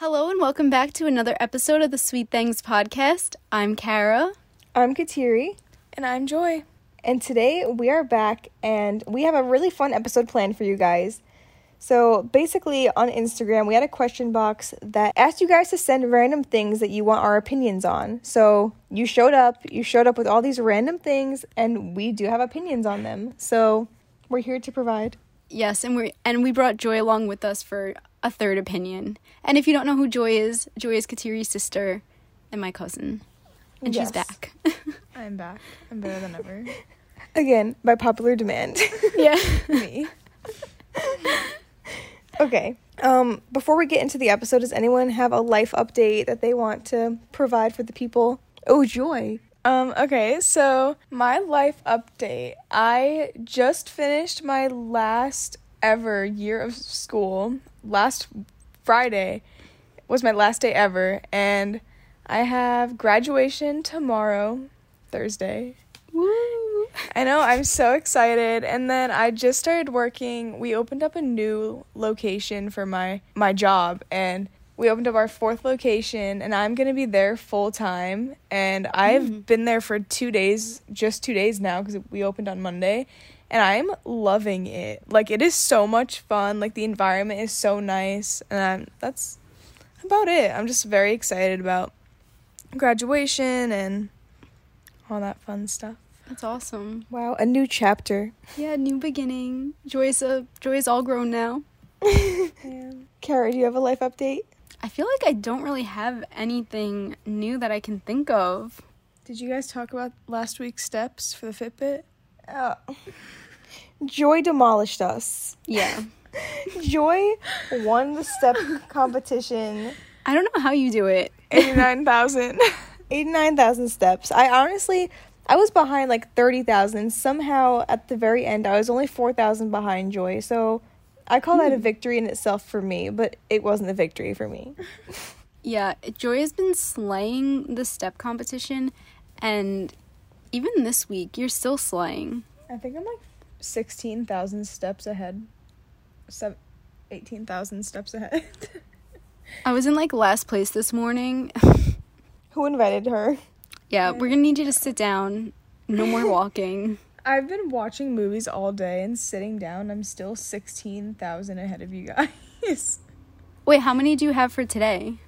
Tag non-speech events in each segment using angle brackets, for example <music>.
Hello and welcome back to another episode of the Sweet Things podcast. I'm Kara. I'm Kateri, And I'm Joy. and today we are back and we have a really fun episode planned for you guys. So, basically, on Instagram, we had a question box that asked you guys to send random things that you want our opinions on. So, you showed up, you showed up with all these random things, and we do have opinions on them. So, we're here to provide. Yes, and we and we brought Joy along with us for a third opinion. And if you don't know who Joy is, Joy is Kateri's sister and my cousin. And she's back. <laughs> I'm back. I'm better than ever. Again, by popular demand. <laughs> yeah. <laughs> Me. Okay. Um, before we get into the episode, does anyone have a life update that they want to provide for the people? Oh, joy. Um, okay, so my life update. I just finished my last ever year of school. Last Friday was my last day ever, and I have graduation tomorrow, Thursday. Woo. I know, I'm so excited. And then I just started working. We opened up a new location for my my job and we opened up our fourth location and I'm going to be there full time and I've mm. been there for 2 days, just 2 days now cuz we opened on Monday and I'm loving it. Like it is so much fun. Like the environment is so nice and I'm, that's about it. I'm just very excited about graduation and all that fun stuff. That's awesome. Wow, a new chapter. Yeah, new beginning. Joy's a Joy's all grown now. <laughs> Kara, do you have a life update? I feel like I don't really have anything new that I can think of. Did you guys talk about last week's steps for the Fitbit? Uh, Joy demolished us. Yeah. <laughs> Joy won the step <laughs> competition. I don't know how you do it. 89,000. <laughs> 89,000 steps. I honestly, I was behind like 30,000. Somehow at the very end, I was only 4,000 behind Joy. So I call that a hmm. victory in itself for me, but it wasn't a victory for me. Yeah, Joy has been slaying the step competition, and even this week, you're still slaying. I think I'm like 16,000 steps ahead. Seven, 18,000 steps ahead. <laughs> I was in like last place this morning. <laughs> Who invited her? yeah, we're gonna need you to sit down. No more <laughs> walking. I've been watching movies all day and sitting down. I'm still 16,000 ahead of you guys. Wait, how many do you have for today?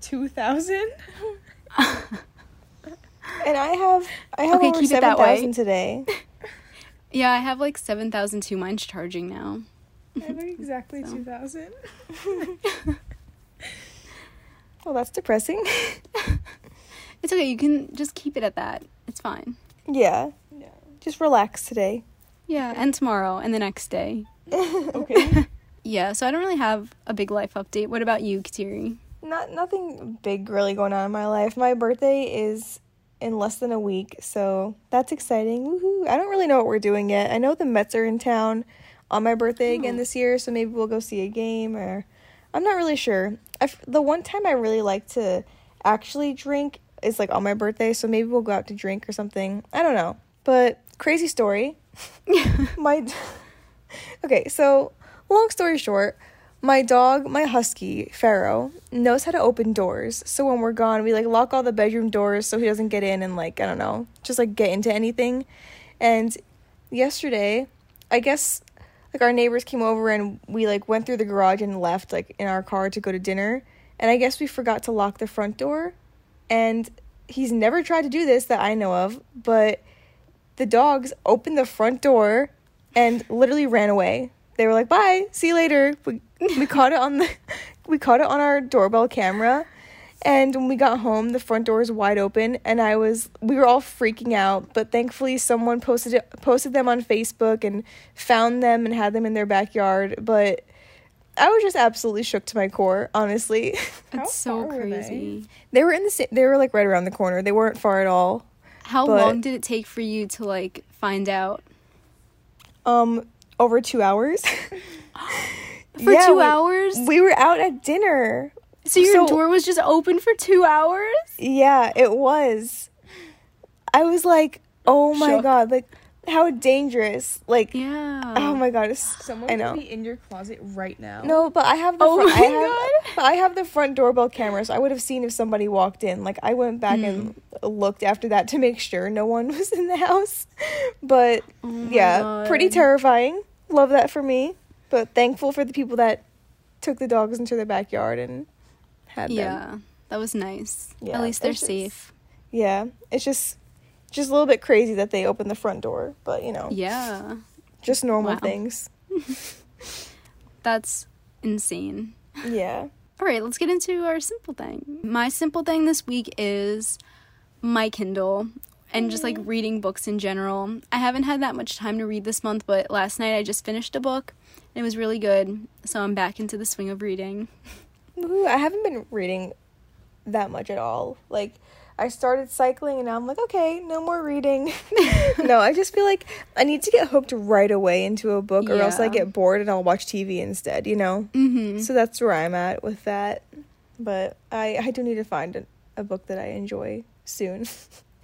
2,000? And I have I have Okay, over keep it that way. 7,000 today. Yeah, I have like 7,002. Mine's charging now. I have exactly <laughs> So. 2,000. <laughs> Well, that's depressing. <laughs> It's okay, you can just keep it at that. It's fine. yeah. Yeah. Just relax today. Yeah, and tomorrow and the next day. Okay. Yeah, so I don't really have a big life update. What about you, Kateri? Not nothing big really going on in my life. My birthday is in less than a week, so that's exciting. Woohoo. I don't really know what we're doing yet. I know the Mets are in town on my birthday again Oh. this year, so maybe we'll go see a game or I'm not really sure. The one time I really like to actually drink is like on my birthday, so maybe we'll go out to drink or something. I don't know. But crazy story. <laughs> my <laughs> Okay, so long story short, my dog, my husky, Pharaoh, knows how to open doors. So when we're gone, we like lock all the bedroom doors so he doesn't get in and like, I don't know, just like get into anything. And yesterday, I guess like our neighbors came over and we like went through the garage and left like in our car to go to dinner. And I guess we forgot to lock the front door. And he's never tried to do this that I know of, but the dogs opened the front door and literally ran away. They were like, "Bye, see you later." We caught it on the <laughs> we caught it on our doorbell camera. And when we got home, the front door was wide open and I was we were all freaking out, but thankfully someone posted it, posted them on Facebook and found them and had them in their backyard, but I was just absolutely shook to my core, honestly. <laughs> How It's so far were they? crazy. they were in the sa- they were like right around the corner. They weren't far at all. How But- long did it take for you to like find out? Um over 2 hours. <gasps> <laughs> For Yeah, two we- hours? We were out at dinner. so your so- door was just open for two hours? Yeah, it was. I was like, oh my Shook. god, like how dangerous. Like, Yeah. oh my god, it's, Someone I could know. be in your closet right now. No, but I have the Oh front, I my have, God. but I have the front doorbell camera, so I would have seen if somebody walked in. Like I went back and hmm. looked after that to make sure no one <laughs> was in the house. But Oh my yeah, pretty terrifying. Love that for me, but thankful for the people that took the dogs into their backyard and had them. Yeah. That was nice. Yeah, At least they're just- safe. Yeah, it's just just a little bit crazy that they opened the front door, but you know, Yeah. just normal Wow. things. <laughs> That's insane. Yeah. <laughs> All right, let's get into our simple thing. My simple thing this week is my Kindle and just like mm. reading books in general. I haven't had that much time to read this month, but last night I just finished a book it was really good. So I'm back into the swing of reading. Woohoo, I haven't been reading that much at all. Like, I started cycling and now I'm like, okay, no more reading. <laughs> no, I just feel like I need to get hooked right away into a book or else I get bored and I'll watch TV instead, you know? Mm-hmm. So that's where I'm at with that. But I, I do need to find a, a book that I enjoy soon. <laughs>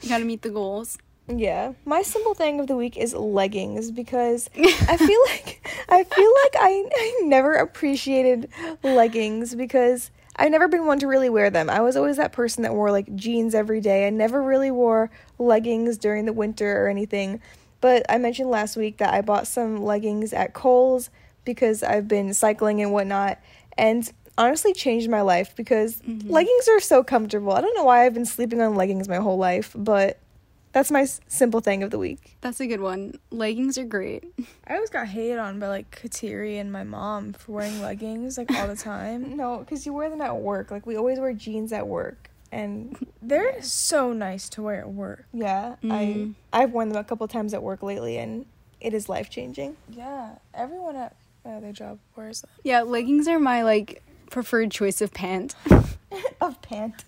You gotta meet the goals. Yeah. My simple thing of the week is leggings because <laughs> I feel like I feel like I, I never appreciated leggings because I've never been one to really wear them. I was always that person that wore like jeans every day. I never really wore leggings during the winter or anything. But I mentioned last week that I bought some leggings at Kohl's because I've been cycling and whatnot and honestly changed my life because mm-hmm. leggings are so comfortable. I don't know why I've been sleeping on leggings my whole life, but that's my s- simple thing of the week. That's a good one. Leggings are great. <laughs> I always got hated on by like Kateri and my mom for wearing leggings like all the time. <laughs> No, because you wear them at work. Like we always wear jeans at work, and <laughs> They're so nice to wear at work. yeah, Mm. I I've worn them a couple times at work lately, and it is life changing. Yeah, everyone at my other job wears them. Yeah, leggings are my like preferred choice of pant. of pant.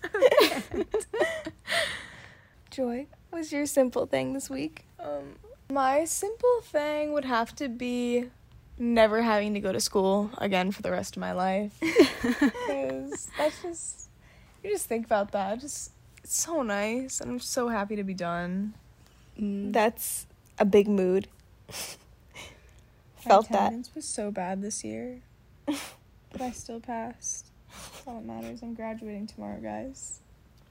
Joy, what's your simple thing this week? Um, my simple thing would have to be never having to go to school again for the rest of my life. <laughs> Because that's just, you just think about that. Just, it's so nice. And I'm so happy to be done. Mm. That's a big mood. My Felt that. attendance was so bad this year. <laughs> but I still passed. That's all that matters. I'm graduating tomorrow, guys.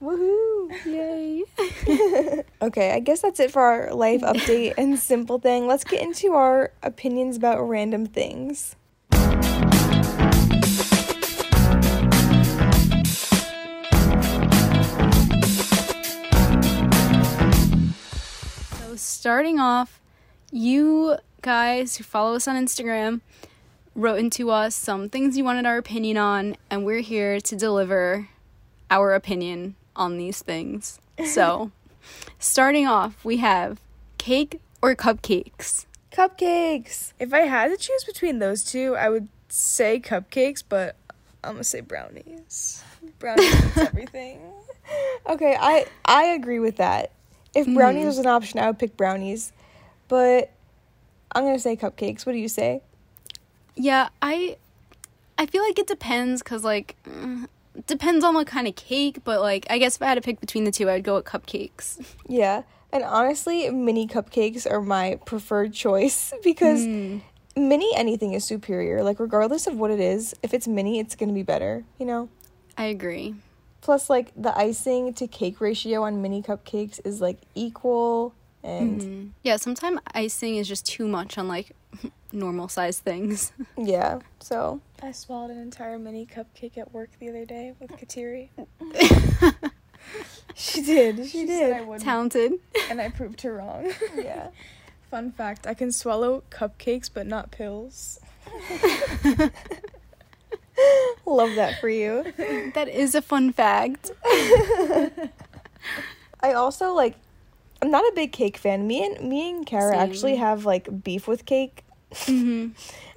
Woohoo! Yay. <laughs> Okay, I guess that's it for our life update and simple thing. Let's get into our opinions about random things. So starting off, you guys who follow us on Instagram wrote into us some things you wanted our opinion on, and we're here to deliver our opinion on these things. So, <laughs> starting off, we have cake or cupcakes. Cupcakes. If I had to choose between those two, I would say cupcakes, but I'm gonna say brownies. Brownies <laughs> everything. Okay, I I agree with that. If brownies Mhm. was an option, I would pick brownies. But I'm gonna say cupcakes. What do you say? Yeah, I I feel like it depends cuz like mm, depends on what kind of cake, but like I guess if I had to pick between the two, I'd go with cupcakes. Yeah, and honestly, mini cupcakes are my preferred choice <laughs> because Mm. mini anything is superior. Like regardless of what it is, if it's mini, it's gonna be better. You know. I agree. Plus, like the icing to cake ratio on mini cupcakes is like equal, and Mhm. Yeah, sometimes icing is just too much on like normal size things. yeah. So I swallowed an entire mini cupcake at work the other day with Kateri. <laughs> she did. She, said I did. wouldn't, Talented. and I proved her wrong. Yeah. <laughs> Fun fact: I can swallow cupcakes, but not pills. <laughs> Love that for you. That is a fun fact. I also like. I'm not a big cake fan. Me and me and Kara Same. actually have like beef with cake. Hmm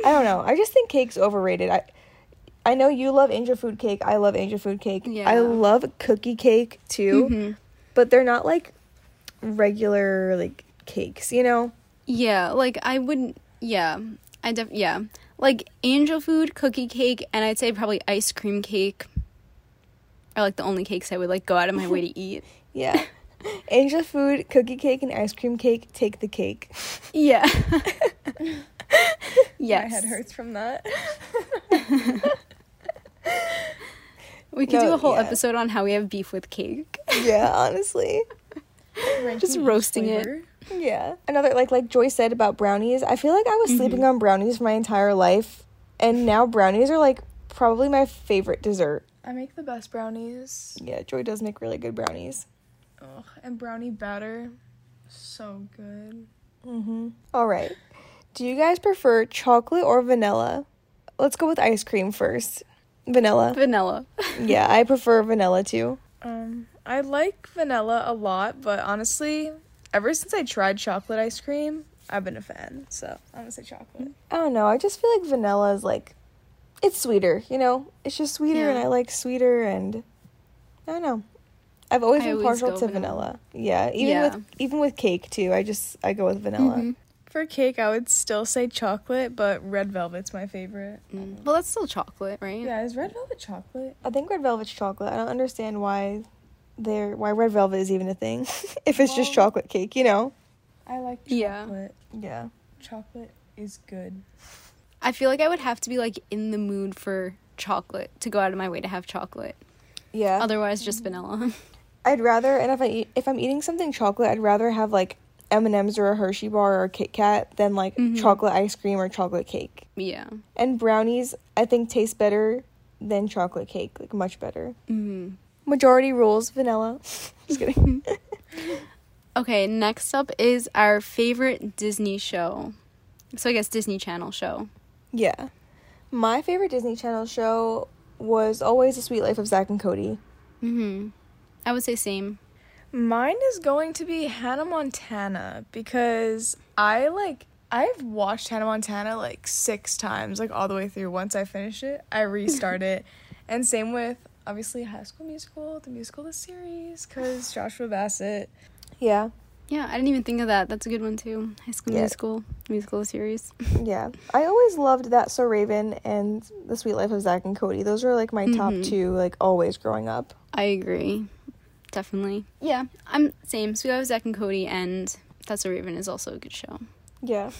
I don't know. I just think cake's overrated. I I know you love angel food cake. I love angel food cake. Yeah. I love cookie cake too, hmm but they're not like regular like cakes, you know? Yeah, like I wouldn't. Yeah, I def. Yeah, like angel food, cookie cake, and I'd say probably ice cream cake are like the only cakes I would like go out of my way to <laughs> eat. Yeah. Angel food, cookie cake, and ice cream cake. Take the cake. Yeah. <laughs> <laughs> My yes. head hurts from that. <laughs> We could No, do a whole yeah. episode on how we have beef with cake. yeah, honestly. <laughs> Just each roasting it. Yeah. Another like like Joy said about brownies. I feel like I was sleeping Mhm. on brownies my entire life, and now brownies are like probably my favorite dessert. I make the best brownies. Yeah, Joy does make really good brownies. Ugh, and brownie batter, so good. Mm-hmm. All right. Do you guys prefer chocolate or vanilla? Let's go with ice cream first. Vanilla. Vanilla. <laughs> yeah, I prefer vanilla too. Um, I like vanilla a lot, but honestly, ever since I tried chocolate ice cream, I've been a fan. So I'm gonna say chocolate. I don't know. I just feel like vanilla is like it's sweeter, you know? It's just sweeter and I like sweeter and I don't know. I've always I been always partial to vanilla. vanilla. Yeah, even Yeah. with even with cake too. I just I go with vanilla. Mhm. For cake, I would still say chocolate, but red velvet's my favorite. Mm. Well, that's still chocolate, right? Yeah, is red velvet chocolate? I think red velvet's chocolate. I don't understand why there why red velvet is even a thing <laughs> if it's just chocolate cake, you know? I like chocolate. Yeah. Chocolate is good. I feel like I would have to be like in the mood for chocolate to go out of my way to have chocolate. Yeah. Otherwise, just vanilla. <laughs> I'd rather, and if I eat, if I'm eating something chocolate, I'd rather have like M and M's or a Hershey bar or a Kit Kat than like Mhm. chocolate ice cream or chocolate cake. yeah. And brownies, I think, taste better than chocolate cake, like much better. hmm Majority rules vanilla. <laughs> Just kidding. <laughs> Okay, next up is our favorite Disney show. So I guess Disney Channel show. yeah, my favorite Disney Channel show was always The Suite Life of Zack and Cody. hmm I would say same. Mine is going to be Hannah Montana because I like I've watched Hannah Montana like six times, like all the way through. Once I finish it, I restart <laughs> it. And same with obviously High School Musical, the musical, the series, because <sighs> Joshua Bassett. Yeah, Yeah, I didn't even think of that. That's a good one too. High School Yeah. Musical, musical series. <laughs> yeah. I always loved that So Raven and The Suite Life of Zack and Cody. Those were like my top Mhm. two, like always growing up. I agree. Definitely. Yeah, I'm same. So Life of Zach and Cody and That's a Raven is also a good show. Yeah.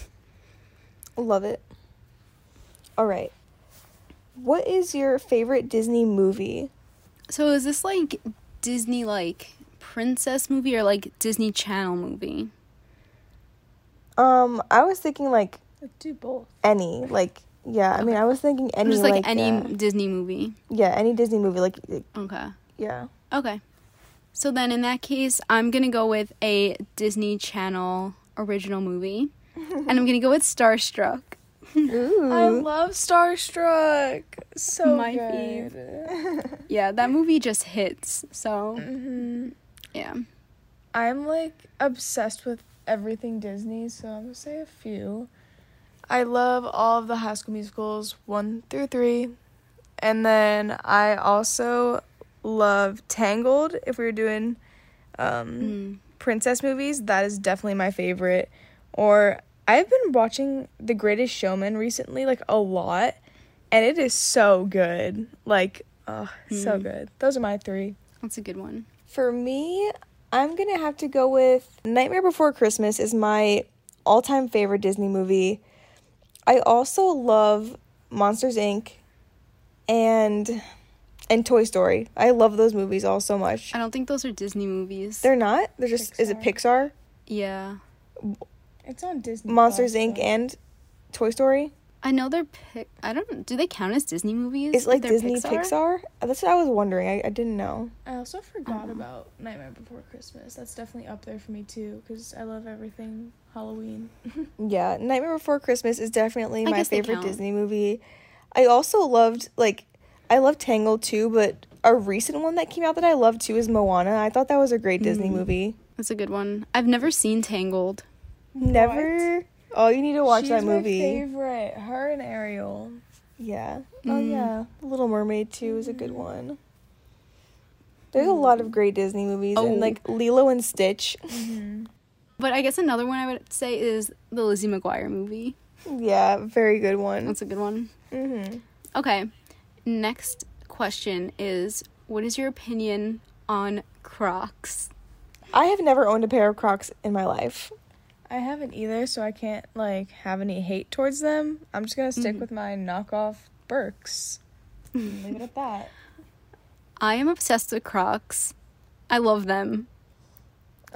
Love it. All right. What is your favorite Disney movie? So is this like Disney like princess movie or like Disney Channel movie? Um, I was thinking like Do both. any, like yeah. I mean, I was thinking any, Just like, like, any uh, Disney movie. yeah, any Disney movie, like, like Okay. yeah. Okay. So then in that case, I'm going to go with a Disney Channel original movie. and I'm going to go with Starstruck. Ooh. I love Starstruck. So My good. <laughs> Yeah, that movie just hits. So, hmm yeah. I'm like obsessed with everything Disney, so I'm gonna say a few. I love all of the High School Musicals one through three, and then I also love Tangled. If we were doing um, Mm. princess movies, that is definitely my favorite. Or I've been watching The Greatest Showman recently, like a lot, and it is so good. Like, oh, so Mm. good. Those are my three. That's a good one. For me, I'm gonna have to go with Nightmare Before Christmas is my all-time favorite Disney movie. I also love Monsters Inc. and and Toy Story. I love those movies all so much. I don't think those are Disney movies. They're not. They're just. Is it Pixar? yeah. It's on Disney. Monsters Plus, Inc. though. and Toy Story. I know they're pic- I don't do they count as Disney movies? It's like Disney Pixar? That's what I was wondering. I, I didn't know. I also forgot Uh-huh. about Nightmare Before Christmas. That's definitely up there for me too, because I love everything Halloween. <laughs> Yeah, Nightmare Before Christmas is definitely I my favorite. Disney movie. I also loved like I love Tangled too, but a recent one that came out that I love too is Moana. I thought that was a great Disney Mm. movie. That's a good one. I've never seen Tangled. Never. Oh, you need to watch She's that my movie. favorite. Her and Ariel. Yeah. Oh Mm. yeah. Little Mermaid too is a good one. There's a lot of great Disney movies Oh. and like Lilo and Stitch. Mm-hmm. But I guess another one I would say is the Lizzie McGuire movie. Yeah, very good one. That's a good one. Mhm. Okay. Next question is what is your opinion on Crocs? I have never owned a pair of Crocs in my life. I haven't either, so I can't like have any hate towards them. I'm just gonna stick Mhm. with my knockoff Birks. and Leave it at that. I am obsessed with Crocs. I love them.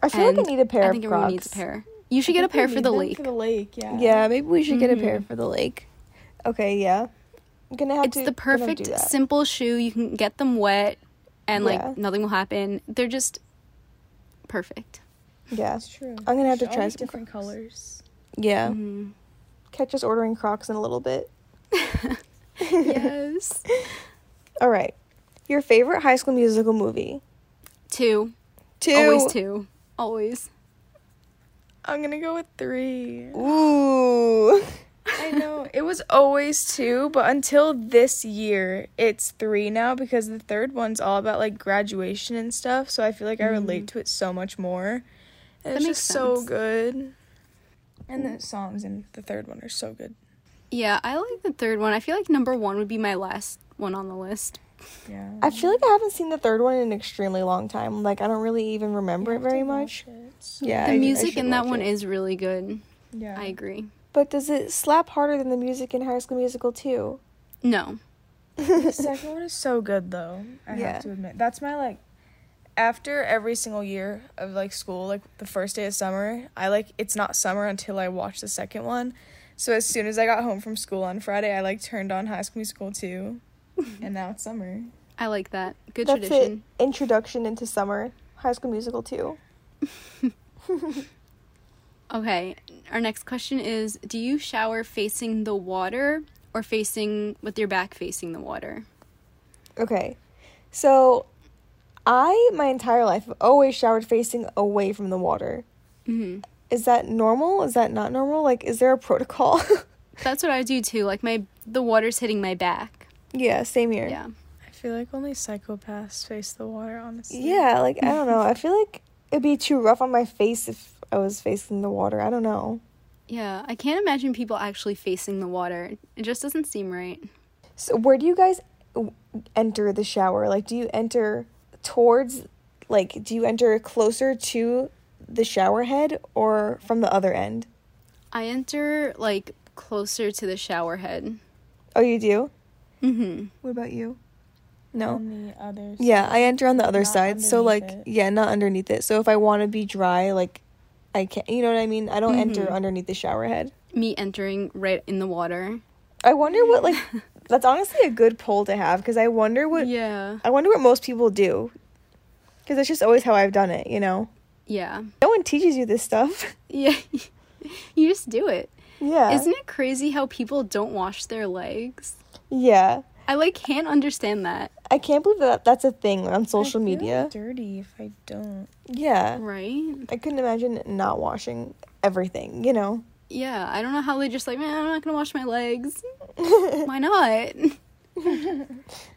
I feel like I need a pair I of think Crocs. everyone needs a pair. You should I get a pair for the lake. For the lake, yeah. Yeah, maybe we should get a pair Mhm. for the lake. Okay, yeah. I'm gonna have It's to the perfect simple shoe. You can get them wet and like Yeah. nothing will happen. They're just perfect. Yeah. That's true. I'm gonna have to Should all try be some different Crocs. colors. Yeah. Mhm. Catch us ordering Crocs in a little bit. <laughs> yes. <laughs> All right. Your favorite High School Musical movie? Two. Two. Always two. Always. I'm gonna go with three. Ooh. <laughs> I know it was always two, but until this year, it's three now because the third one's all about like graduation and stuff. So I feel like I relate mm-hmm. to it so much more. And That it's makes just so good. And the songs in the third one are so good. Yeah, I like the third one. I feel like number one would be my last one on the list. Yeah. I feel like I haven't seen the third one in an extremely long time. Like I don't really even remember it very much. Yeah. the I- I music should in that one it. is really good. Yeah. I agree. But does it slap harder than the music in High School Musical 2? No. the <laughs> second one is so good though. I Yeah. have to admit. That's my like after every single year of like school, like the first day of summer, I like it's not summer until I watch the second one. So as soon as I got home from school on Friday, I like turned on High School Musical 2. <laughs> and now it's summer. I like that. Good That's tradition. it. Introduction into Summer. High School Musical 2. <laughs> Okay. Our next question is Do you shower facing the water or facing with your back facing the water? Okay. So I my entire life have always showered facing away from the water. hmm Is that normal? Is that not normal? Like is there a protocol? <laughs> That's what I do too. Like my the water's hitting my back. yeah, same here. Yeah. I feel like only psychopaths face the water, honestly. Yeah, like I don't know. I feel like it'd be too rough on my face if I was facing the water. I don't know. Yeah. I can't imagine people actually facing the water. It just doesn't seem right. So where do you guys enter the shower? Like do you enter towards like do you enter closer to the shower head or from the other end? I enter like closer to the shower head. Oh, you do? Mm-hmm. What about you? No. On the other Yeah. I enter on the other Not side. So like it. yeah, not underneath it. So if I want to be dry, like I can't. You know what I mean? I don't enter Mhm. underneath the shower head. Me entering right in the water. I wonder what like <laughs> that's honestly a good poll to have because I wonder what Yeah. I wonder what most people do. Because it's just always how I've done it, you know. Yeah. No one teaches you this stuff. <laughs> Yeah. <laughs> you just do it. yeah. Isn't it crazy how people don't wash their legs? yeah. I like can't understand that. I can't believe that that's a thing on I social feel media. dirty if I don't. Yeah. Right? I couldn't imagine not washing everything, you know. Yeah. I don't know how they just like, man, I'm not gonna wash my legs. <laughs> Why not? <laughs>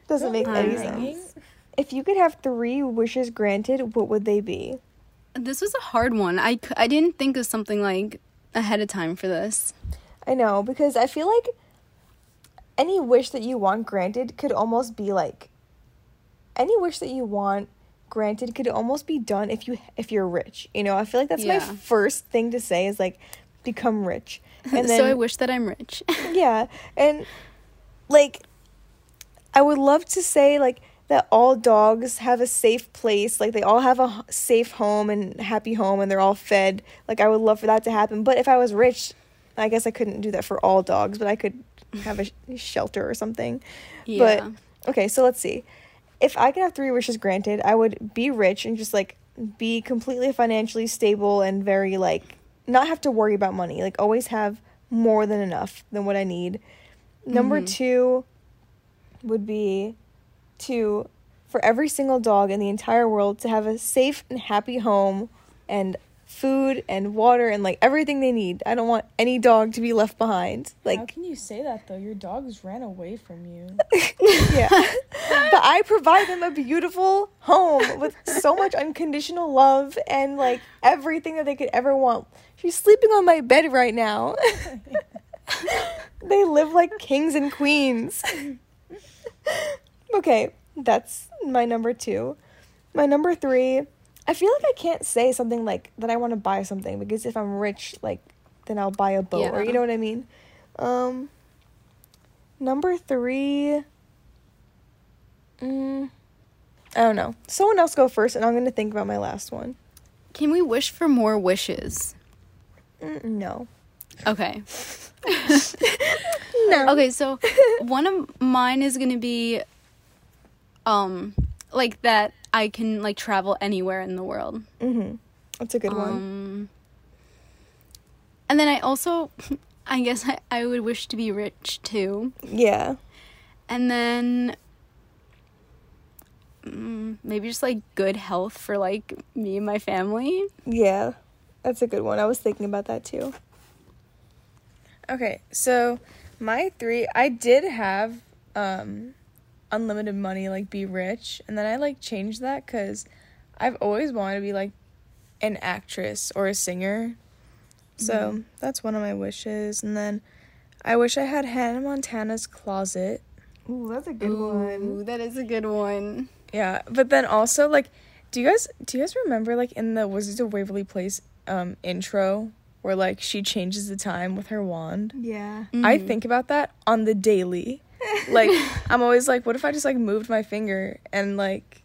Doesn't make any sense. If you could have three wishes granted, what would they be? This was a hard one. I, I didn't think of something like ahead of time for this. I know because I feel like any wish that you want granted could almost be like any wish that you want granted could almost be done if you if you're rich. You know, I feel like that's my first thing to say is like become rich. <laughs> And then so I wish that I'm rich. <laughs> yeah, and like I would love to say like that all dogs have a safe place, like they all have a safe home and happy home and they're all fed. Like I would love for that to happen. But if I was rich, I guess I couldn't do that for all dogs, but I could have a sh- shelter or something. yeah. but Okay, so let's see. If I could have three wishes granted, I would be rich and just like be completely financially stable and very like not have to worry about money. Like always have more than enough than what I need. Number Mhm. 2 would be to for every single dog in the entire world to have a safe and happy home and food and water and like everything they need. I don't want any dog to be left behind. Like How can you say that though? Your dogs ran away from you. <laughs> yeah. but I provide them a beautiful home with so much unconditional love and like everything that they could ever want. She's sleeping on my bed right now. <laughs> they live like kings and queens. <laughs> okay, that's my number 2. My number 3, I feel like I can't say something like that I want to buy something because if I'm rich, like then I'll buy a boat or you know what I mean. Um number 3 mm, I don't know. Someone else go first and I'm going to think about my last one. Can we wish for more wishes? Mm, no. Okay. <laughs> No. Okay, so one of mine is gonna be um like that I can like travel anywhere in the world. Mhm. That's a good one. Um and then I also <laughs> I guess I, I would wish to be rich too. Yeah. And then mm, maybe just like good health for like me and my family. Yeah. That's a good one. I was thinking about that too. Okay, so my three, I did have um unlimited money, like be rich, and then I like changed that because I've always wanted to be like an actress or a singer. So that's one of my wishes, and then I wish I had Hannah Montana's closet. Ooh, that's a good one. Ooh, that is a good one. Yeah, but then also like, do you guys do you guys remember like in the Wizards of Waverly Place um intro where like she changes the time with her wand? Yeah. I Mhm. think about that on the daily. Like I'm always like, what if I just like moved my finger and like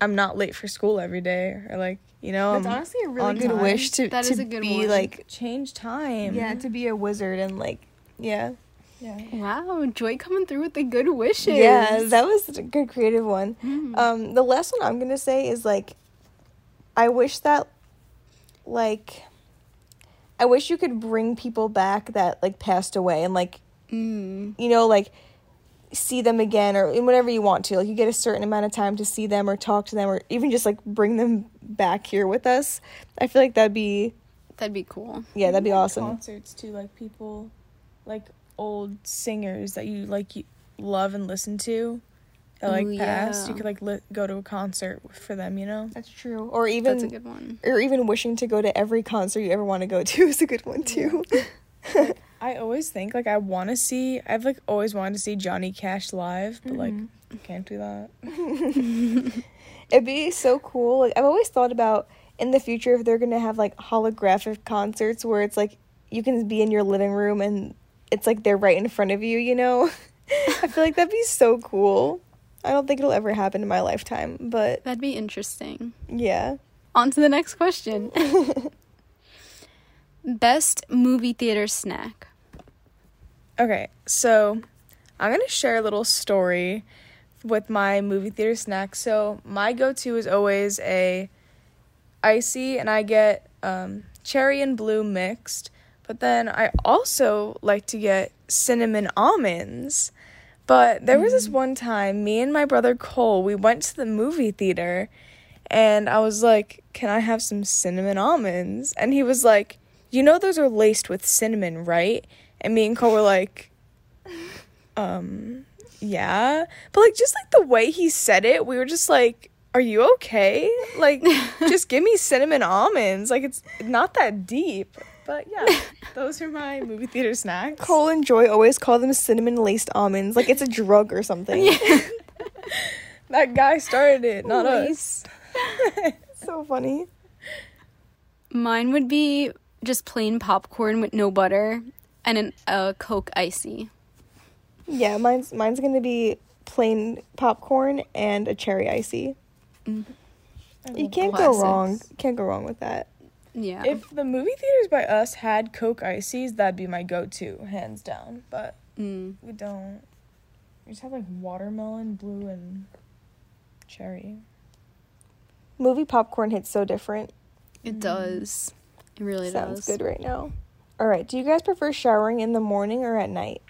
I'm not late for school every day or like you know That's I'm- honestly a really on good time. wish to, That to is a good be one. like change time. yeah, to be a wizard and like yeah. yeah. Wow, Joy coming through with the good wishes. Yeah, that was a good creative one. Mhm. Um, the last one I'm gonna say is like, I wish that, like, I wish you could bring people back that like passed away and like Mm. you know like see them again or in whatever you want to. Like you get a certain amount of time to see them or talk to them or even just like bring them back here with us. I feel like that'd be That'd be cool. yeah, that'd be Even awesome. Concerts too, like people, like old singers that you like you love and listen to, like Ooh, passed. yeah. You could like li- go to a concert for them. You know. That's true. Or even That's a good one. or even wishing to go to every concert you ever want to go to <laughs> is a good one too. <laughs> I always think like I want to see. I've like always wanted to see Johnny Cash live, but like Mhm. can't do that. <laughs> It'd be so cool. Like I've always thought about in the future if they're gonna have like holographic concerts where it's like you can be in your living room and it's like they're right in front of you, you know? <laughs> I feel like that'd be so cool. I don't think it'll ever happen in my lifetime, but That'd be interesting. yeah. On to the next question. Best movie theater snack. Okay, so I'm gonna share a little story with my movie theater snack. So my go-to is always a icy, and I get um, cherry and blue mixed. But then I also like to get cinnamon almonds. But there was this one time, me and my brother Cole, we went to the movie theater, and I was like, "Can I have some cinnamon almonds?" And he was like, "You know those are laced with cinnamon, right?" And me and Cole were like, um, yeah. But like just like the way he said it, we were just like, Are you okay? Like, <laughs> just give me cinnamon almonds. Like it's not that deep. But yeah, <laughs> those are my movie theater snacks. Cole and Joy always call them cinnamon laced almonds, like it's a drug or something. <laughs> That guy started it, not us. so funny. Mine would be just plain popcorn with no butter and an a Coke icy. Yeah, mine's mine's gonna be plain popcorn and a cherry icy. You can't go wrong. Can't go wrong with that. Yeah. If the movie theaters by us had Coke ices, that'd be my go-to, hands down. But mm. we don't. We just have like watermelon, blue, and cherry. Movie popcorn hits so different. It does. It really Sounds does. good right now. All right. Do you guys prefer showering in the morning or at night?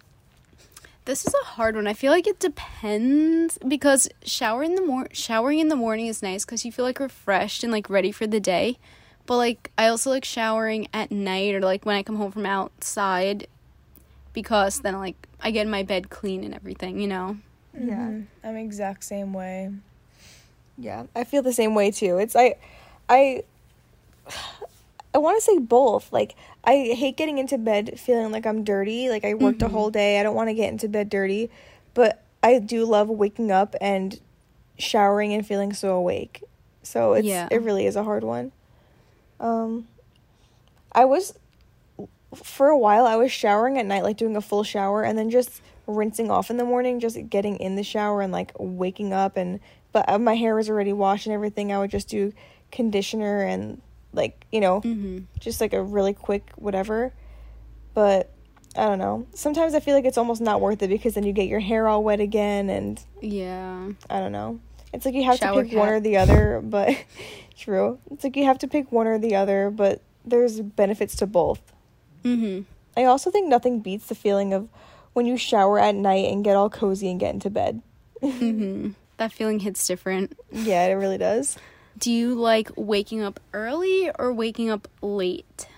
This is a hard one. I feel like it depends because shower in the mor- showering in the morning is nice because you feel like refreshed and like ready for the day. But like I also like showering at night or like when I come home from outside because then like I get my bed clean and everything, you know. Yeah. Mhm. I'm exact same way. Yeah, I feel the same way too. It's I, I, I want to say both. Like I hate getting into bed feeling like I'm dirty. Like I worked a whole day. I don't want to get into bed dirty, but I do love waking up and showering and feeling so awake. So it's Yeah. it really is a hard one. Um I was for a while I was showering at night like doing a full shower and then just rinsing off in the morning just getting in the shower and like waking up and but uh, my hair was already washed and everything I would just do conditioner and like you know Mm-hmm. just like a really quick whatever. But I don't know. Sometimes I feel like it's almost not worth it because then you get your hair all wet again and Yeah. I don't know. It's like you have Shower to pick one or the other, <laughs> but <laughs> true. It's like you have to pick one or the other, but there's benefits to both. Mm-hmm. I also think nothing beats the feeling of when you shower at night and get all cozy and get into bed. <laughs> Mm-hmm. That feeling hits different. Yeah, it really does. Do you like waking up early or waking up late?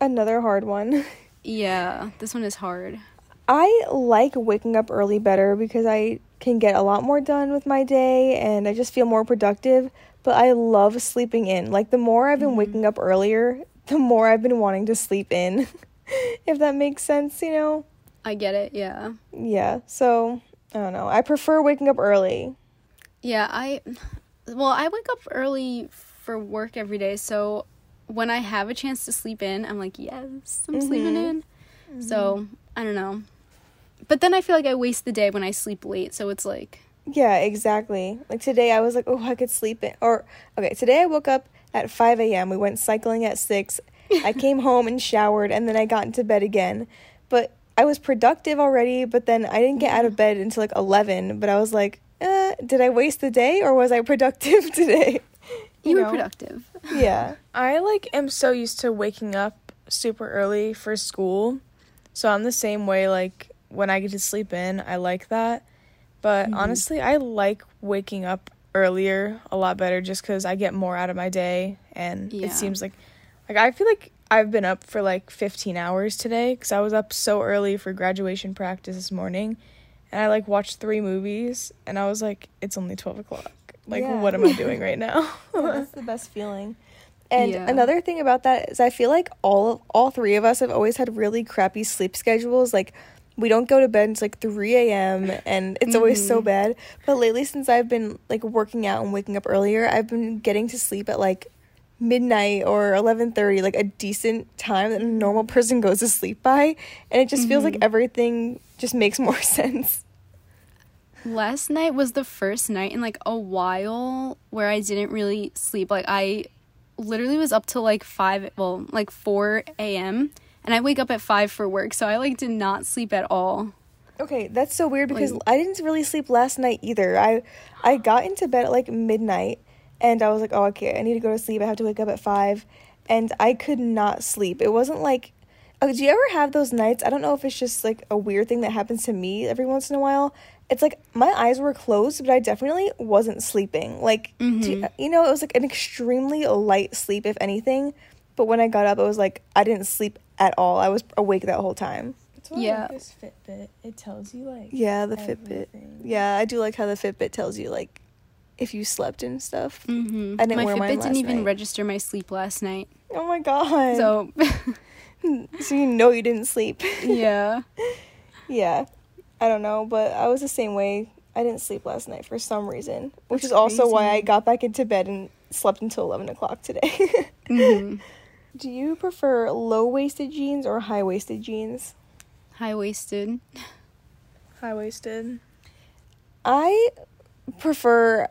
Another hard one. <laughs> Yeah, this one is hard. I like waking up early better because I can get a lot more done with my day and I just feel more productive. But I love sleeping in. Like, the more I've been mm-hmm. waking up earlier, the more I've been wanting to sleep in. <laughs> if that makes sense, you know? I get it, yeah. Yeah, so I don't know. I prefer waking up early. Yeah, I well, I wake up early for work every day, so when I have a chance to sleep in, I'm like, yes, I'm sleeping Mhm. in. So, I don't know. But then I feel like I waste the day when I sleep late, so it's like Yeah, exactly. Like today, I was like, oh, I could sleep in. Or, okay, today I woke up at 5 a.m. We went cycling at 6. I <laughs> came home and showered, and then I got into bed again. But I was productive already, but then I didn't get out of bed until like 11. But I was like, uh, did I waste the day or was I productive <laughs> today? you, were know? productive. Yeah. I like am so used to waking up super early for school. So I'm the same way like when I get to sleep in, I like that. But honestly, I like waking up earlier a lot better just cuz I get more out of my day and Yeah. it seems like like I feel like I've been up for like 15 hours today cuz I was up so early for graduation practice this morning and I like watched 3 movies and I was like it's only 12 o'clock. Like Yeah. what am I doing right now? <laughs> That's the best feeling. And Yeah. another thing about that is I feel like all of, all three of us have always had really crappy sleep schedules. Like we don't go to bed until like three a.m. and it's always so mm-hmm. bad. But lately, since I've been like working out and waking up earlier, I've been getting to sleep at like midnight or eleven thirty, like a decent time that a mm-hmm. normal person goes to sleep by, and it just feels like mm-hmm. everything just makes <laughs> more sense. Last night was the first night in like a while where I didn't really sleep. Like I literally was up till like five, well, like four a.m. and I wake up at five for work, so I like did not sleep at all. Okay, that's so weird because Like- I didn't really sleep last night either. I I got into bed at like midnight and I was like, "Oh, okay, I need to go to sleep. I have to wake up at 5." And I could not sleep. It wasn't like oh, do you ever have those nights? I don't know if it's just like a weird thing that happens to me every once in a while. It's like my eyes were closed, but I definitely wasn't sleeping. Like, do you, mm-hmm. uh, you know, it was like an extremely light sleep, if anything. But when I got up, it was like I didn't sleep at all. I was awake that whole time. That's Yeah. Like this Fitbit. It tells you like Yeah, the Fitbit. Yeah, I do like how the Fitbit tells you like if you slept and stuff. Mm-hmm. I didn't my wear Fitbit mine didn't even night. register my sleep last night. Oh my god. So <laughs> so you know you didn't sleep. <laughs> yeah, yeah. I don't know, but I was the same way. I didn't sleep last night for some reason, which That's is also why I got back into bed and slept until eleven o'clock today. <laughs> hmm do you prefer low waisted jeans or high waisted jeans? high waisted. High waisted. I prefer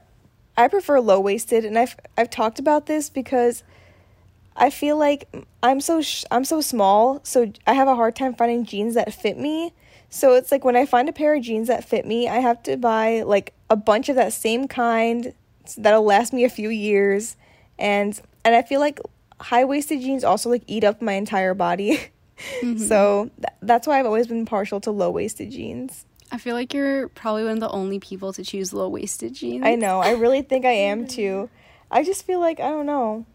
I prefer low waisted, and I've I've talked about this because I feel like I'm so sh- I'm so small, so I have a hard time finding jeans that fit me. So it's like when I find a pair of jeans that fit me, I have to buy like a bunch of that same kind that'll last me a few years, and and I feel like high waisted jeans also like eat up my entire body. <laughs> Mm-hmm. So th- that's why I've always been partial to low waisted jeans. I feel like you're probably one of the only people to choose low waisted jeans. I know. I really think I am <laughs> too. I just feel like I don't know.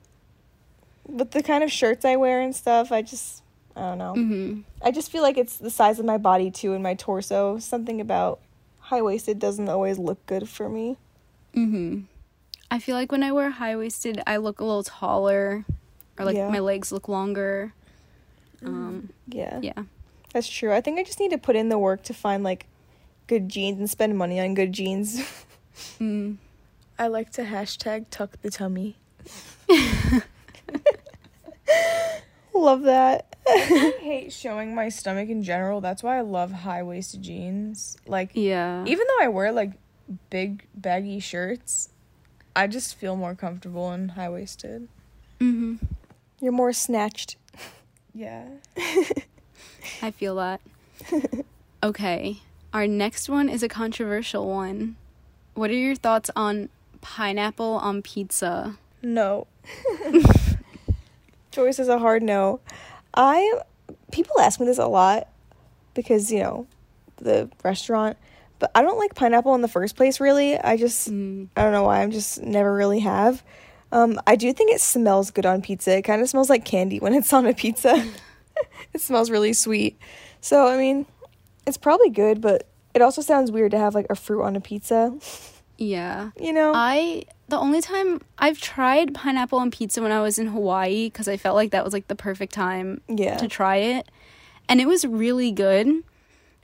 With the kind of shirts I wear and stuff, I just I don't know. hmm I just feel like it's the size of my body too and my torso. Something about high waisted doesn't always look good for me. hmm I feel like when I wear high waisted, I look a little taller, or like Yeah. my legs look longer. Um, Yeah, yeah. that's true. I think I just need to put in the work to find like good jeans and spend money on good jeans. <laughs> Mm. I like to hashtag tuck the tummy. <laughs> Love that. <laughs> I hate showing my stomach in general. That's why I love high waisted jeans. Like, Yeah. even though I wear like big baggy shirts, I just feel more comfortable in high waisted. hmm You're more snatched. Yeah. I feel that. Okay. Our next one is a controversial one. What are your thoughts on pineapple on pizza? No. <laughs> Choice is a hard no. I people ask me this a lot because, you know, the restaurant, but I don't like pineapple in the first place really. I just Mm. I don't know why. I'm just never really have. Um, I do think it smells good on pizza. It kind of smells like candy when it's on a pizza. <laughs> it smells really sweet. So, I mean, it's probably good, but it also sounds weird to have like a fruit on a pizza, Yeah. you know? I the only time I've tried pineapple on pizza when I was in Hawaii because I felt like that was like the perfect time yeah. to try it, and it was really good.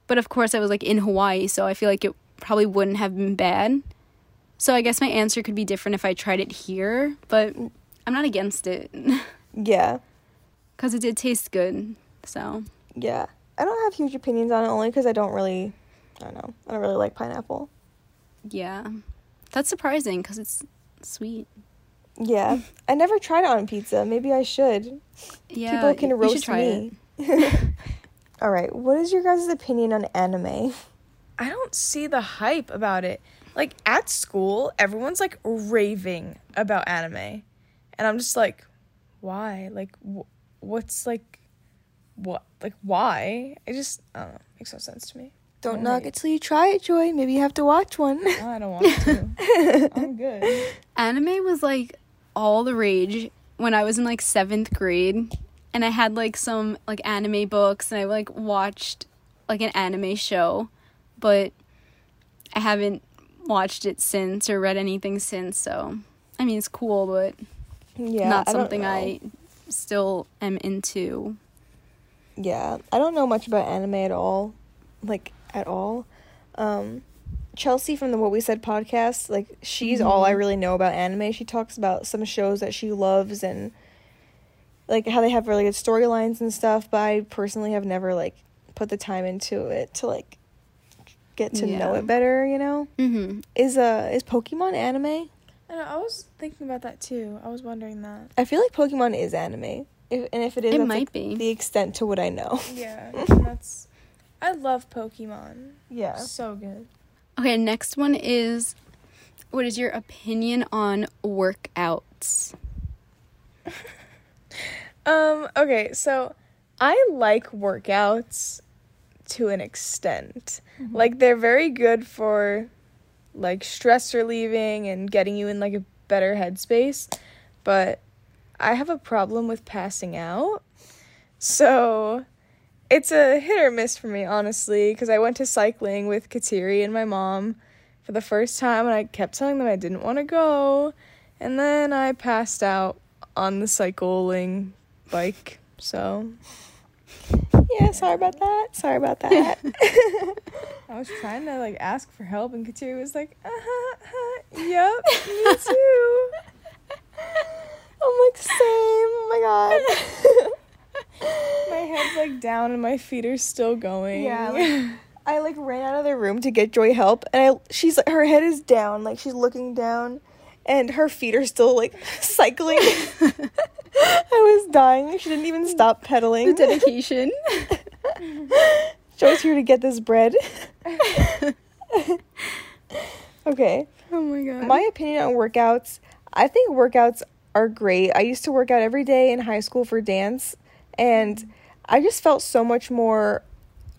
But of course, I was like in Hawaii, so I feel like it probably wouldn't have been bad. So I guess my answer could be different if I tried it here, but I'm not against it <laughs> Yeah. because it did taste good. So Yeah. I don't have huge opinions on it only because I don't really, I don't know, I don't really like pineapple. yeah, that's surprising because it's sweet. Yeah. <laughs> I never tried it on pizza. Maybe I should. Yeah, People can you should roast try me. it. <laughs> All right. What is your guys' opinion on anime? I don't see the hype about it. Like at school, everyone's like raving about anime. And I'm just like, why? Like wh- what's like what like why? I just I don't know. Makes no sense to me. Don't knock it till you try it, Joy. Maybe you have to watch one. I don't want to. <laughs> I'm good. anime was like all the rage when I was in like seventh grade, and I had like some like anime books, and I like watched like an anime show, but I haven't watched it since or read anything since. So I mean, it's cool, but yeah. not something know. I still am into. Yeah, I don't know much about anime at all, like at all. Um, Chelsea from the What We Said podcast, like she's all I really know about anime. She talks about some shows that she loves and like how they have really good storylines and stuff. But I personally have never like put the time into it to like get to know it better. You know, Mm-hmm. is uh is Pokemon anime? I, know, I was thinking about that too. I was wondering that. I feel like Pokemon is anime, if, and if it is, It that's, might like, be. the extent to what I know. <laughs> Yeah, <laughs> that's. I love Pokemon. Yeah. So good. Okay, next one is what is your opinion on workouts? <laughs> Um, okay, so I like workouts to an extent. Like they're very good for like stress relieving and getting you in like a better headspace, but I have a problem with passing out. So it's a hit or miss for me, honestly, because I went to cycling with Kateri and my mom for the first time and I kept telling them I didn't want to go. And then I passed out on the cycling bike. So Yeah, sorry about that. Sorry about that. <laughs> I was trying to like ask for help, and Kateri was like, uh huh, uh-huh, yep, me <laughs> too. I'm like, same. Oh my god. <laughs> my head's like down, and my feet are still going. Yeah, like- <laughs> I like ran out of the room to get Joy help, and I she's like her head is down, like she's looking down, and her feet are still like <laughs> cycling. I was dying. She didn't even stop pedaling. The Dedication. Joy's here to get this bread. okay. oh my god. My opinion on workouts, I think workouts are great. I used to work out every day in high school for dance, and I just felt so much more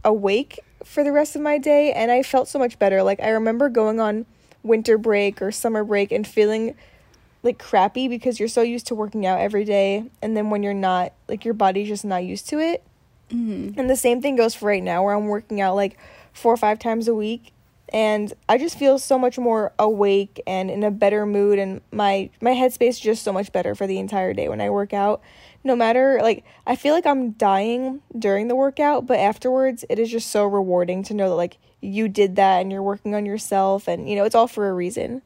awake for the rest of my day, and I felt so much better. Like, I remember going on winter break or summer break and feeling like crappy because you're so used to working out every day, and then when you're not, like, your body's just not used to it. Mhm. And the same thing goes for right now, where I'm working out like four or five times a week, and I just feel so much more awake and in a better mood, and my my headspace just so much better for the entire day when I work out. No matter like I feel like I'm dying during the workout, but afterwards it is just so rewarding to know that like you did that and you're working on yourself, and you know it's all for a reason.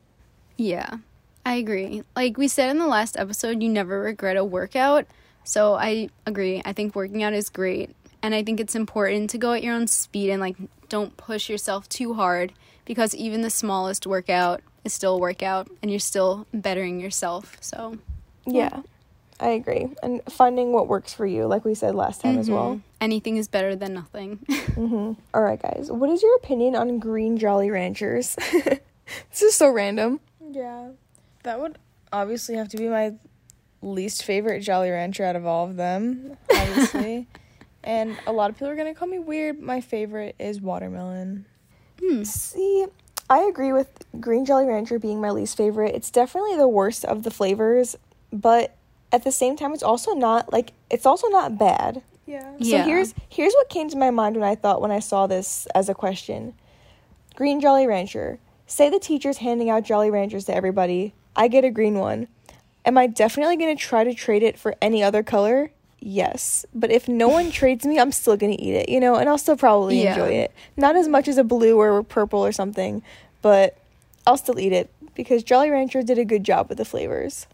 Yeah, I agree. Like we said in the last episode, you never regret a workout. So I agree. I think working out is great. And I think it's important to go at your own speed and like don't push yourself too hard because even the smallest workout is still a workout and you're still bettering yourself. So Yeah. I agree. And finding what works for you, like we said last time as well. mhm. anything is better than nothing. <laughs> Mm-hmm. All right, guys. What is your opinion on green Jolly Ranchers? <laughs> this is so random. Yeah. That would obviously have to be my least favorite Jolly Rancher out of all of them, obviously. <laughs> and a lot of people are going to call me weird. My favorite is watermelon. Hmm. See, I agree with green Jolly Rancher being my least favorite. It's definitely the worst of the flavors, but at the same time, it's also not like it's also not bad. Yeah. Yeah. So here's here's what came to my mind when I thought when I saw this as a question. Green Jolly Rancher. Say the teacher's handing out Jolly Ranchers to everybody. I get a green one. Am I definitely going to try to trade it for any other color? Yes. But if no one <sighs> trades me, I'm still going to eat it, you know, and I'll still probably Yeah. enjoy it. Not as much as a blue or a purple or something, but I'll still eat it because Jolly Rancher did a good job with the flavors.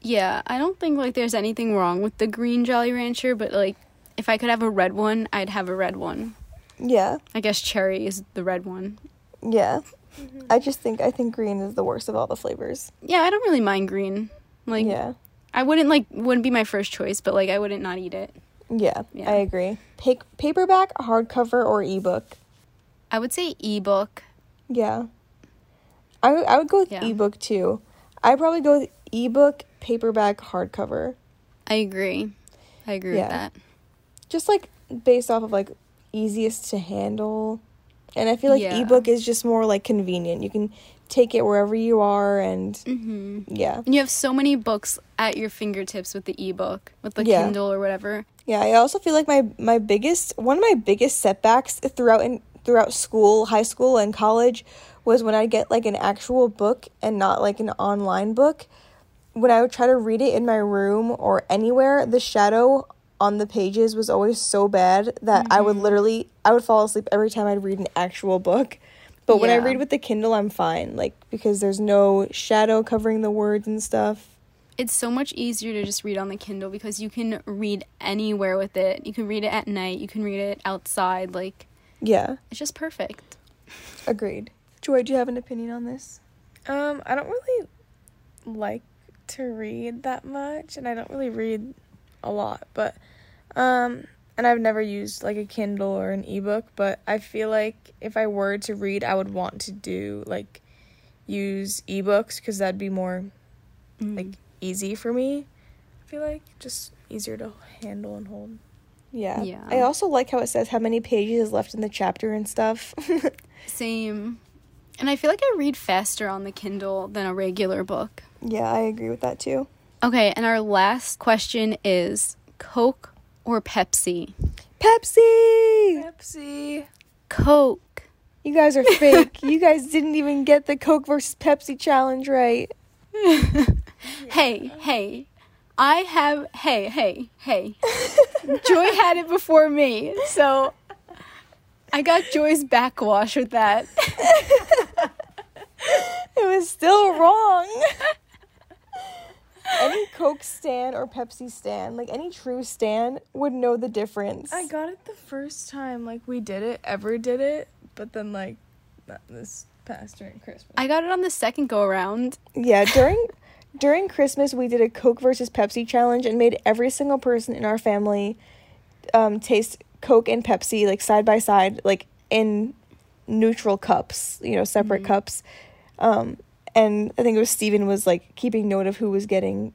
Yeah, I don't think like there's anything wrong with the green Jolly Rancher, but like if I could have a red one, I'd have a red one. Yeah. I guess cherry is the red one. Yeah. Mm-hmm. I just think I think green is the worst of all the flavors. Yeah, I don't really mind green. Like yeah. I wouldn't like wouldn't be my first choice, but like I wouldn't not eat it. Yeah, Yeah. I agree. Pa- paperback, hardcover, or ebook? I would say ebook. Yeah. I, w- I would go with Yeah. ebook too. I'd probably go with ebook, paperback, hardcover. I agree. I agree Yeah. with that. Just like based off of like easiest to handle. And I feel like Yeah. ebook is just more like convenient. You can take it wherever you are and hmm yeah. And you have so many books at your fingertips with the ebook, with the Yeah. Kindle or whatever. Yeah, I also feel like my my biggest one of my biggest setbacks throughout in throughout school, high school and college was when I get like an actual book and not like an online book. When I would try to read it in my room or anywhere, the shadow on the pages was always so bad that I would literally I would fall asleep every time I'd read an actual book. But when I read with the Kindle, I'm fine, like because there's no shadow covering the words and stuff. It's so much easier to just read on the Kindle because you can read anywhere with it. You can read it at night, you can read it outside, like Yeah, it's just perfect. agreed. Joy, do you have an opinion on this? Um, I don't really like to read that much, and I don't really read a lot, but um, and I've never used like a Kindle or an ebook, but I feel like if I were to read, I would want to do like use ebooks because that'd be more Mm. like easy for me. I feel like just easier to handle and hold. Yeah. Yeah. I also like how it says how many pages is left in the chapter and stuff. <laughs> Same. And I feel like I read faster on the Kindle than a regular book. yeah, I agree with that too. Okay, and our last question is Coke or Pepsi? Pepsi! Pepsi. Coke. You guys are fake. you guys didn't even get the Coke versus Pepsi challenge right. <laughs> Hey, hey. I have hey, hey, hey. Joy had it before me, so I got Joy's backwash with that. <laughs> It was still wrong. <laughs> any Coke stan or Pepsi stan, like any true stan, would know the difference. I got it the first time like we did it, ever did it, but then like not this past during Christmas. I got it on the second go around. Yeah, <laughs> during during Christmas we did a Coke versus Pepsi challenge and made every single person in our family um, taste Coke and Pepsi like side by side, like in neutral cups, you know, separate cups. Um, and I think it was Steven was like keeping note of who was getting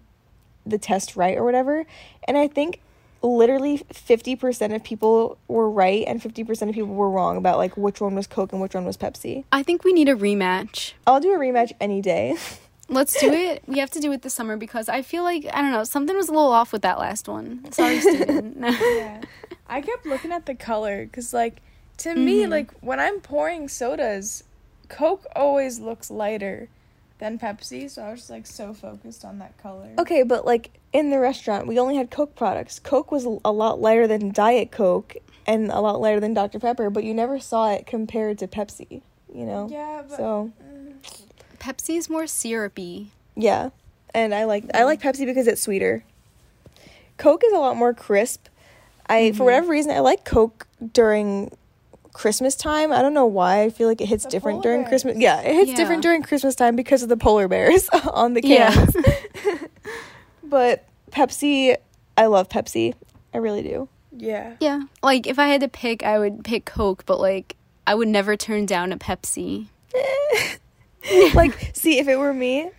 the test right or whatever. And I think literally 50% of people were right and 50% of people were wrong about like which one was Coke and which one was Pepsi. I think we need a rematch. I'll do a rematch any day. <laughs> Let's do it. We have to do it this summer because I feel like I don't know, something was a little off with that last one. Sorry, <laughs> Steven. yeah. <laughs> I kept looking at the color because, like, to me, Mhm. like, when I'm pouring sodas, Coke always looks lighter than Pepsi. So I was just, like, so focused on that color. Okay, but like in the restaurant, we only had Coke products. Coke was a lot lighter than Diet Coke and a lot lighter than Dr. Pepper, but you never saw it compared to Pepsi, you know? Yeah, but. So, mm, Pepsi's more syrupy. Yeah. And I like I like Pepsi because it's sweeter. Coke is a lot more crisp. I for whatever reason I like Coke during Christmas time. I don't know why. I feel like it hits The different during bears. Christmas. Yeah, it hits Yeah. different during Christmas time because of the polar bears <laughs> on the cans. Yeah. cans. <laughs> but Pepsi, I love Pepsi. I really do. Yeah. Yeah. Like if I had to pick, I would pick Coke, but like I would never turn down a Pepsi. <laughs> like, see, if it were me,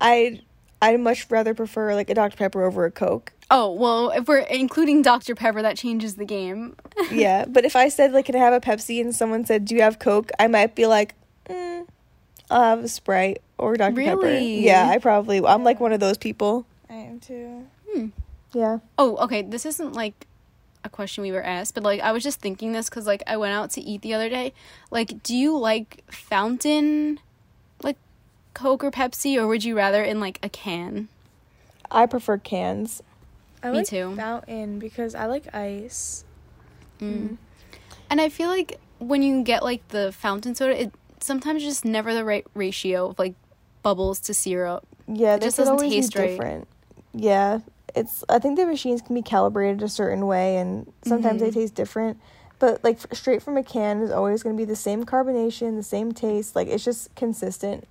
I'd I'd much rather prefer like a Dr Pepper over a Coke. Oh, well, if we're including Dr. Pepper, that changes the game. <laughs> yeah, but if I said like, "Can I have a Pepsi?" and someone said, "Do you have Coke?" I might be like, mm, "I'll have a Sprite or Dr Pepper." Really? Yeah, I probably. I'm like one of those people. I am too. Yeah. Oh, okay. This isn't like a question we were asked, but like I was just thinking this because like I went out to eat the other day. Like, do you like fountain, like Coke or Pepsi, or would you rather in like a can? I prefer cans. I Me like too. Fountain because I like ice. Mm. And I feel like when you get like the fountain soda, it sometimes just never the right ratio of like bubbles to syrup. Yeah, It just doesn't always be taste right. different. Yeah, it's. I think the machines can be calibrated a certain way, and sometimes they Mhm. taste different. But like f- straight from a can is always going to be the same carbonation, the same taste. Like it's just consistent.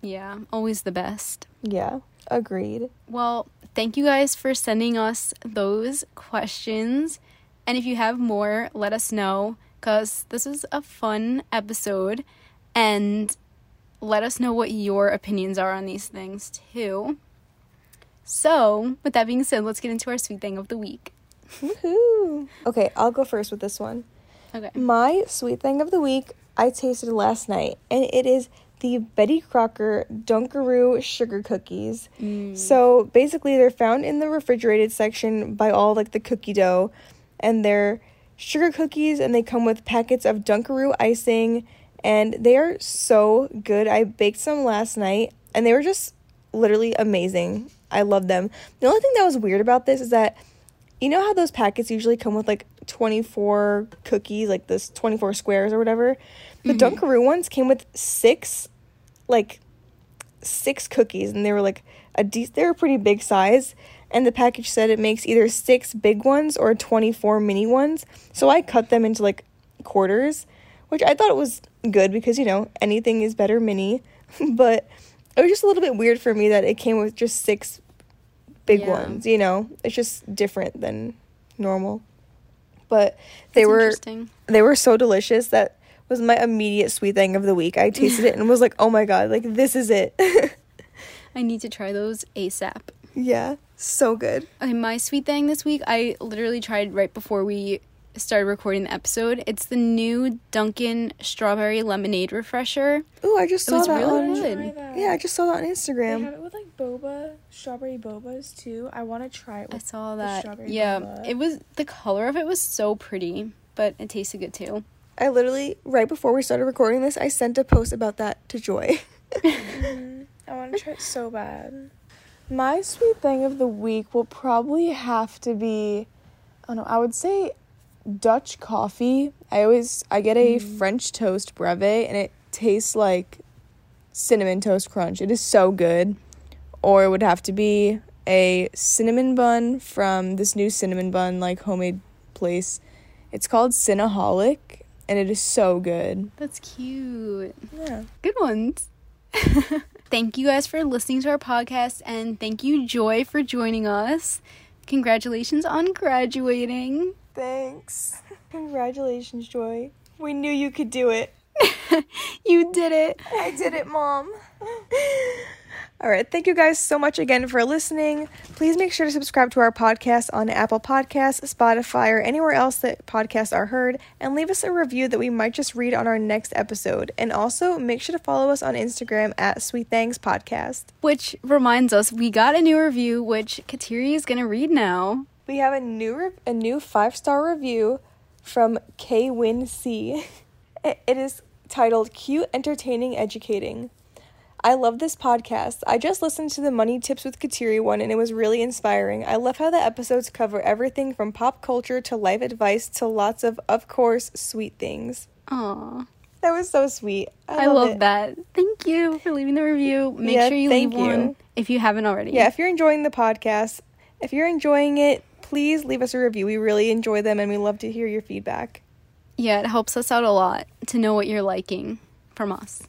Yeah, always the best. Yeah, agreed. Well, thank you guys for sending us those questions. And if you have more, let us know because this is a fun episode. And let us know what your opinions are on these things too. So, with that being said, let's get into our sweet thing of the week. Woohoo! Okay, I'll go first with this one. Okay. My sweet thing of the week I tasted last night, and it is the Betty Crocker Dunkaroo sugar cookies. Mm. So basically, they're found in the refrigerated section by all like the cookie dough, and they're sugar cookies, and they come with packets of Dunkaroo icing, and they are so good. I baked some last night, and they were just literally amazing. I love them. The only thing that was weird about this is that you know how those packets usually come with like 24 cookies, like this 24 squares or whatever? The mm-hmm. Dunkaroo ones came with six, like, six cookies, and they were like a de- they were pretty big size. And the package said it makes either six big ones or 24 mini ones. So I cut them into like quarters, which I thought was good because, you know, anything is better mini. <laughs> but it was just a little bit weird for me that it came with just six big Yeah. ones, you know? It's just different than normal. But they That's were they were so delicious that was my immediate sweet thing of the week. I tasted it and was like, "Oh my god, like this is it." <laughs> I need to try those ASAP. yeah, so good. Okay, my sweet thing this week, I literally tried right before we started recording the episode. It's the new Dunkin' Strawberry Lemonade Refresher. Ooh, I just It saw was that really on good. That. Yeah, I just saw that on They Instagram. have it with like boba, strawberry bobas too. I want to try it. I With saw the that. strawberry Yeah, boba. it was the color of it was so pretty, but it tasted good too. I literally right before we started recording this, I sent a post about that to Joy. <laughs> Mhm. I want to try it so bad. My sweet thing of the week will probably have to be, I don't know, I would say Dutch coffee. I always I get a French toast breve and it tastes like cinnamon toast crunch. It is so good. Or it would have to be a cinnamon bun from this new cinnamon bun like homemade place. It's called Cinnaholic and it is so good. That's cute. Yeah. Good ones. <laughs> thank you guys for listening to our podcast and thank you Joy for joining us. Congratulations on graduating. Thanks. <laughs> Congratulations, Joy. We knew you could do it. <laughs> You did it. I did it, Mom. All right. Thank you guys so much again for listening. Please make sure to subscribe to our podcast on Apple Podcasts, Spotify, or anywhere else that podcasts are heard, and leave us a review that we might just read on our next episode. And also make sure to follow us on Instagram at Sweet Things Podcast. Which reminds us, we got a new review which Kateri is going to read now. We have a new re- a new five star review from K Win C. It <laughs> it is titled "Cute, Entertaining, Educating." I love this podcast. I just listened to the Money Tips with Kateri one and it was really inspiring. I love how the episodes cover everything from pop culture to life advice to lots of, of course, sweet things. Aw. That was so sweet. I, love love it. that. Thank you for leaving the review. Make Yeah, sure you thank leave one you. if you haven't already. Yeah, if you're enjoying the podcast, if you're enjoying it, please leave us a review. We really enjoy them and we love to hear your feedback. Yeah, it helps us out a lot to know what you're liking from us.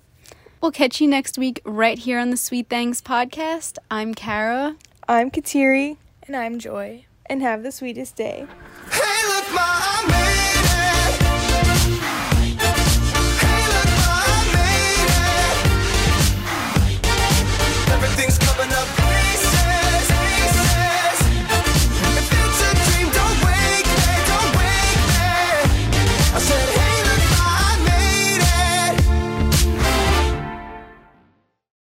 We'll catch you next week right here on the Sweet Things podcast. I'm Kara. I'm Kateri. And I'm Joy. And have the sweetest day. Hey,